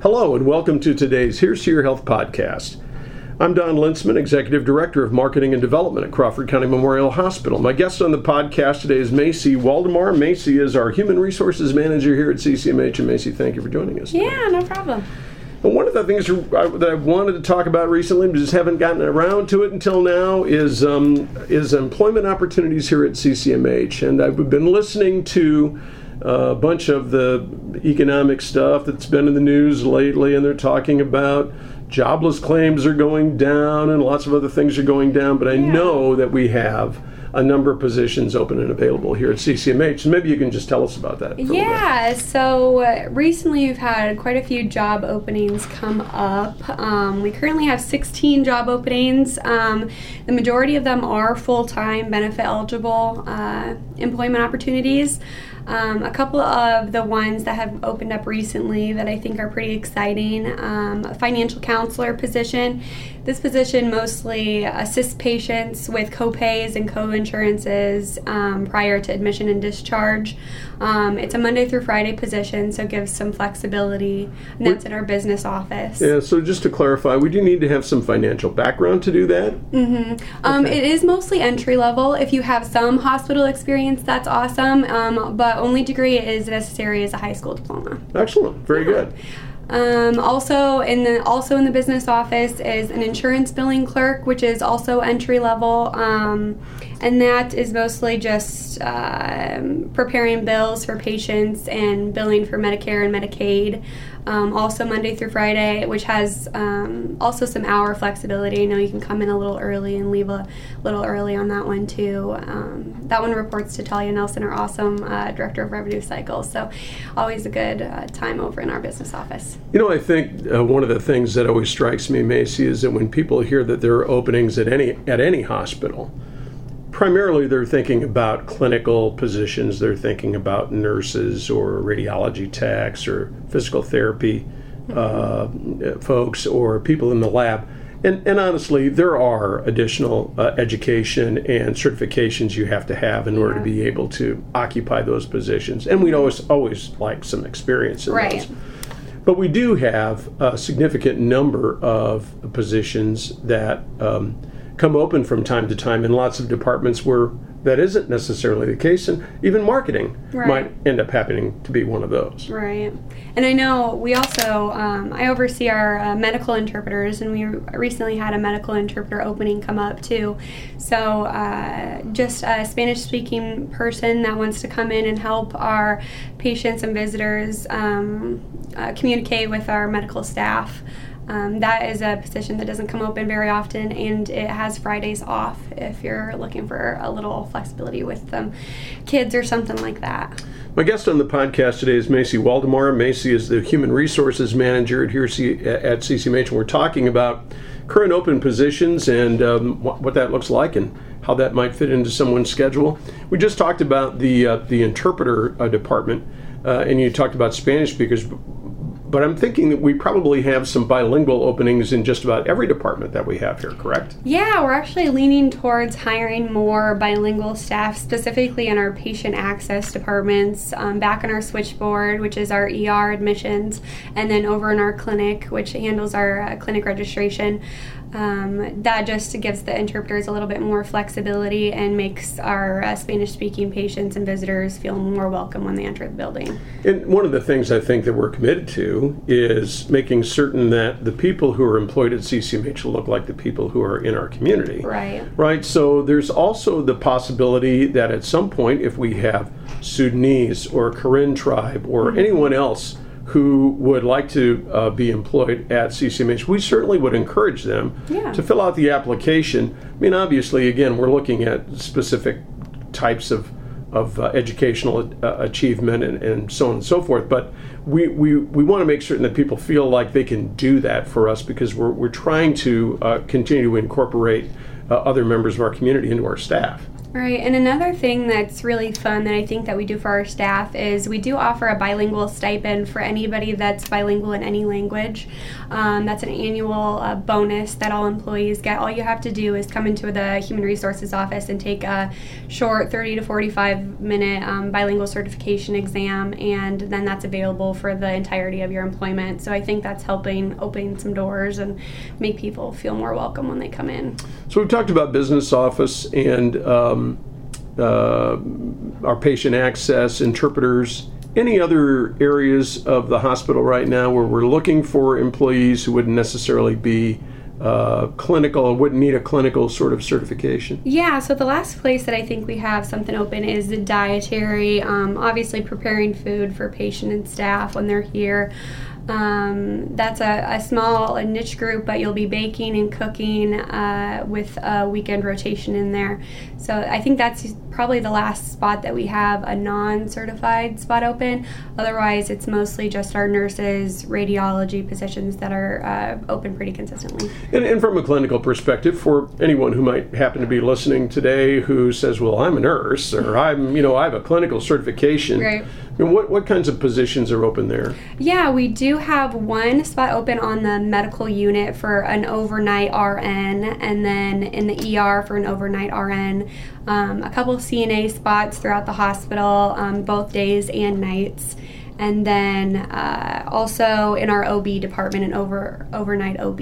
Hello, and welcome to today's Here's to Your Health podcast. I'm Don Lintzman, Executive Director of Marketing and Development at Crawford County Memorial Hospital. My guest on the podcast today is Macy Waldemar. Macy is our Human Resources Manager here at CCMH. And Macy, thank you for joining us. Yeah, no problem. And one of the things that I wanted to talk about recently, but just haven't gotten around to it until now, is um, is employment opportunities here at CCMH. And I've been listening to a bunch of the economic stuff that's been in the news lately, and they're talking about jobless claims are going down and lots of other things are going down. But I Yeah. know that we have a number of positions open and available here at CCMH. So maybe you can just tell us about that. for a little bit. Yeah, so uh, recently we've had quite a few job openings come up. Um, we currently have 16 job openings. Um, the majority of them are full time, benefit eligible uh, employment opportunities. Um, a couple of the ones that have opened up recently that I think are pretty exciting um, a financial counselor position. This position mostly assists patients with copays and co insurances um, prior to admission and discharge. Um, it's a Monday through Friday position, so it gives some flexibility, and that's in our business office. Yeah, so just to clarify, we do need to have some financial background to do that. Um, Okay. It is mostly entry level. If you have some hospital experience, that's awesome, um, but only degree is necessary is a high school diploma. Excellent, very good. Um, also in the also in the business office is an insurance billing clerk, which is also entry level, um, and that is mostly just um, preparing bills for patients and billing for Medicare and Medicaid. Um, also Monday through Friday, which has um, also some hour flexibility. I know you can come in a little early and leave a little early on that one too. Um, that one reports to Talia Nelson, our awesome uh, director of revenue cycles. So always a good uh, time over in our business office. You know, I think uh, one of the things that always strikes me, Macy, is that when people hear that there are openings at any at any hospital, primarily they're thinking about clinical positions. They're thinking about nurses or radiology techs or physical therapy uh, folks or people in the lab. And, and honestly, there are additional uh, education and certifications you have to have in order to be able to occupy those positions. And we'd always always like some experience in Right. those. But we do have a significant number of positions that um, come open from time to time in lots of departments where that isn't necessarily the case, and even marketing Right. might end up happening to be one of those. Right. And I know we also, um, I oversee our uh, medical interpreters, and we recently had a medical interpreter opening come up too. So, uh, just a Spanish speaking person that wants to come in and help our patients and visitors um, uh, communicate with our medical staff. Um, that is a position that doesn't come open very often, and it has Fridays off if you're looking for a little flexibility with them, kids or something like that. My guest on the podcast today is Macy Waldemar. Macy is the Human Resources Manager at here at CCMH, and we're talking about current open positions and um, what, that looks like and how that might fit into someone's schedule. We just talked about the uh, the interpreter uh, department, uh, and you talked about Spanish speakers. But I'm thinking that we probably have some bilingual openings in just about every department that we have here, correct? Yeah, we're actually leaning towards hiring more bilingual staff, specifically in our patient access departments, um, back in our switchboard, which is our ER admissions, and then over in our clinic, which handles our uh, clinic registration. Um, that just gives the interpreters a little bit more flexibility and makes our uh, Spanish speaking patients and visitors feel more welcome when they enter the building. And one of the things I think that we're committed to is making certain that the people who are employed at CCMH look like the people who are in our community. Right. Right. So there's also the possibility that at some point, if we have Sudanese or Karen tribe or anyone else who would like to uh, be employed at CCMH, we certainly would encourage them Yeah. to fill out the application. I mean, obviously, again, we're looking at specific types of of uh, educational uh, achievement and, and so on and so forth. But we, we, we want to make certain that people feel like they can do that for us because we're, we're trying to uh, continue to incorporate uh, other members of our community into our staff. Right, and another thing that's really fun that I think that we do for our staff is we do offer a bilingual stipend for anybody that's bilingual in any language. Um, that's an annual uh, bonus that all employees get. All you have to do is come into the Human Resources office and take a short 30 to 45 minute um, bilingual certification exam, and then that's available for the entirety of your employment. So I think that's helping open some doors and make people feel more welcome when they come in. So we've talked about business office and um, uh, our patient access, interpreters. Any other areas of the hospital right now where we're looking for employees who wouldn't necessarily be uh, clinical, wouldn't need a clinical sort of certification? Yeah, so the last place that I think we have something open is the dietary, um, obviously preparing food for patient and staff when they're here. Um, that's a, a, small a niche group, but you'll be baking and cooking uh, with a weekend rotation in there. So I think that's probably the last spot that we have a non certified spot open. Otherwise, it's mostly just our nurses, radiology positions that are uh, open pretty consistently. And, and, from a clinical perspective, for anyone who might happen to be listening today who says, well, I'm a nurse or I'm, you know, I have a clinical certification. Right. And what, what kinds of positions are open there? Yeah, we do have one spot open on the medical unit for an overnight RN, and then in the ER for an overnight RN. Um, a couple CNA spots throughout the hospital, um, both days and nights. And then uh, also in our OB department, an over overnight OB.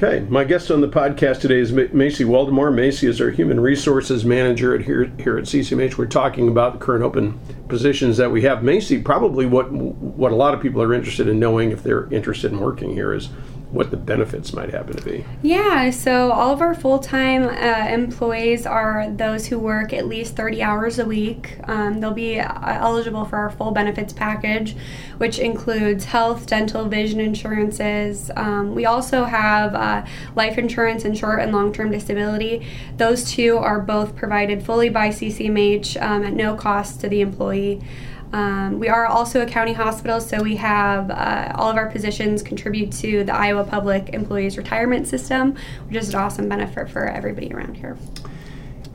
Okay, my guest on the podcast today is Macy Waldemar. Macy is our human resources manager at here here at CCMH. We're talking about the current open positions that we have. Macy, probably what what a lot of people are interested in knowing if they're interested in working here is what the benefits might happen to be. Yeah, so all of our full time uh, employees are those who work at least 30 hours a week. Um, they'll be uh, eligible for our full benefits package, which includes health, dental, vision insurances. Um, we also have uh, life insurance and short and long term disability. Those two are both provided fully by CCMH um, at no cost to the employee. Um, we are also a county hospital, so we have uh, all of our positions contribute to the Iowa Public Employees Retirement System, which is an awesome benefit for everybody around here.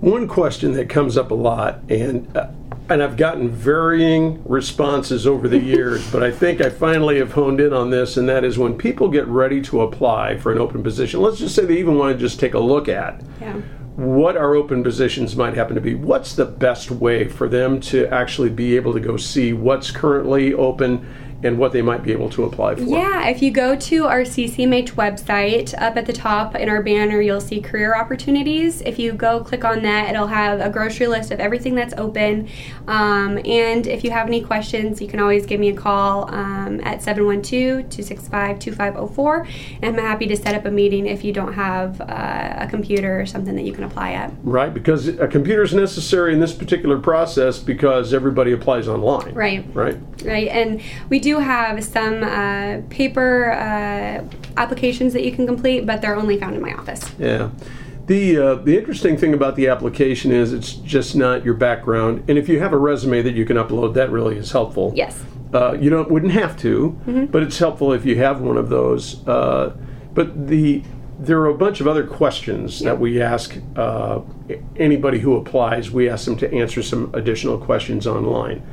One question that comes up a lot, and uh, and I've gotten varying responses over the years, but I think I finally have honed in on this, and that is when people get ready to apply for an open position. Let's just say they even want to just take a look at. Yeah what our open positions might happen to be. What's the best way for them to actually be able to go see what's currently open and what they might be able to apply for. Yeah, if you go to our CCMH website, up at the top in our banner, you'll see career opportunities. If you go click on that, it'll have a grocery list of everything that's open. Um, and if you have any questions, you can always give me a call um, at 712 265 2504. And I'm happy to set up a meeting if you don't have uh, a computer or something that you can apply at. Right, because a computer is necessary in this particular process because everybody applies online. Right. Right. Right. And we do have some uh, paper uh, applications that you can complete, but they're only found in my office. Yeah. The, uh, the interesting thing about the application is it's just not your background. And if you have a resume that you can upload, that really is helpful. Yes. Uh, you don't wouldn't have to, mm-hmm. but it's helpful if you have one of those. Uh, but the there are a bunch of other questions that we ask uh, anybody who applies. We ask them to answer some additional questions online.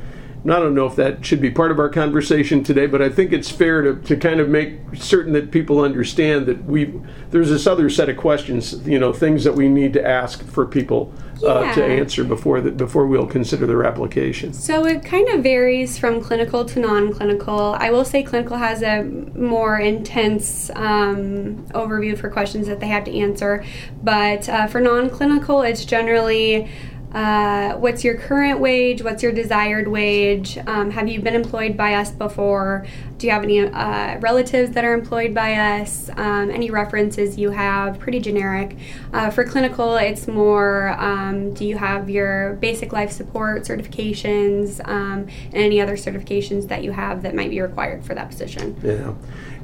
I don't know if that should be part of our conversation today, but I think it's fair to, to kind of make certain that people understand that we there's this other set of questions, you know, things that we need to ask for people uh, yeah. to answer before that before we'll consider their application. So it kind of varies from clinical to non-clinical. I will say clinical has a more intense um, overview for questions that they have to answer, but uh, for non-clinical, it's generally uh, what's your current wage? What's your desired wage? Um, have you been employed by us before? Do you have any uh, relatives that are employed by us? Um, any references you have? Pretty generic. Uh, for clinical, it's more um, do you have your basic life support certifications um, and any other certifications that you have that might be required for that position? Yeah,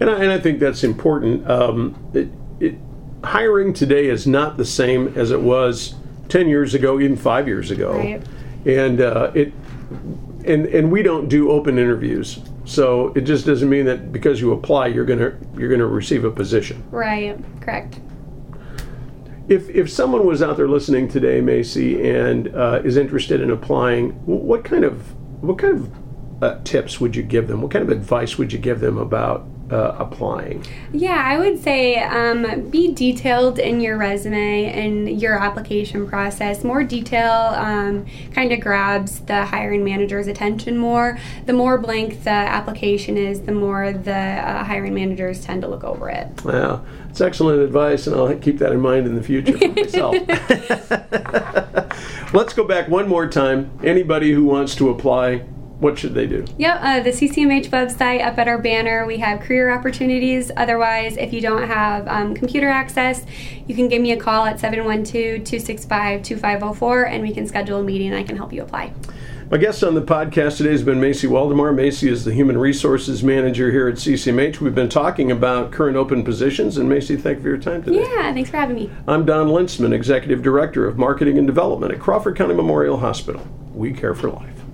and I, and I think that's important. Um, it, it, hiring today is not the same as it was 10 years ago, even five years ago. Right. And uh, it and and we don't do open interviews. So it just doesn't mean that because you apply you're gonna you're gonna receive a position. Right, correct. If, if someone was out there listening today, Macy, and uh, is interested in applying, what kind of what kind of uh, tips would you give them? What kind of advice would you give them about uh, applying? Yeah, I would say um, be detailed in your resume and your application process. More detail um, kind of grabs the hiring manager's attention more. The more blank the application is, the more the uh, hiring managers tend to look over it. Wow, it's excellent advice, and I'll keep that in mind in the future for myself. Let's go back one more time. Anybody who wants to apply, what should they do? Yep, uh, the CCMH website up at our banner, we have career opportunities. Otherwise, if you don't have um, computer access, you can give me a call at 712 265 2504 and we can schedule a meeting and I can help you apply. My guest on the podcast today has been Macy Waldemar. Macy is the Human Resources Manager here at CCMH. We've been talking about current open positions, and Macy, thank you for your time today. Yeah, thanks for having me. I'm Don Lintzman, Executive Director of Marketing and Development at Crawford County Memorial Hospital. We care for life.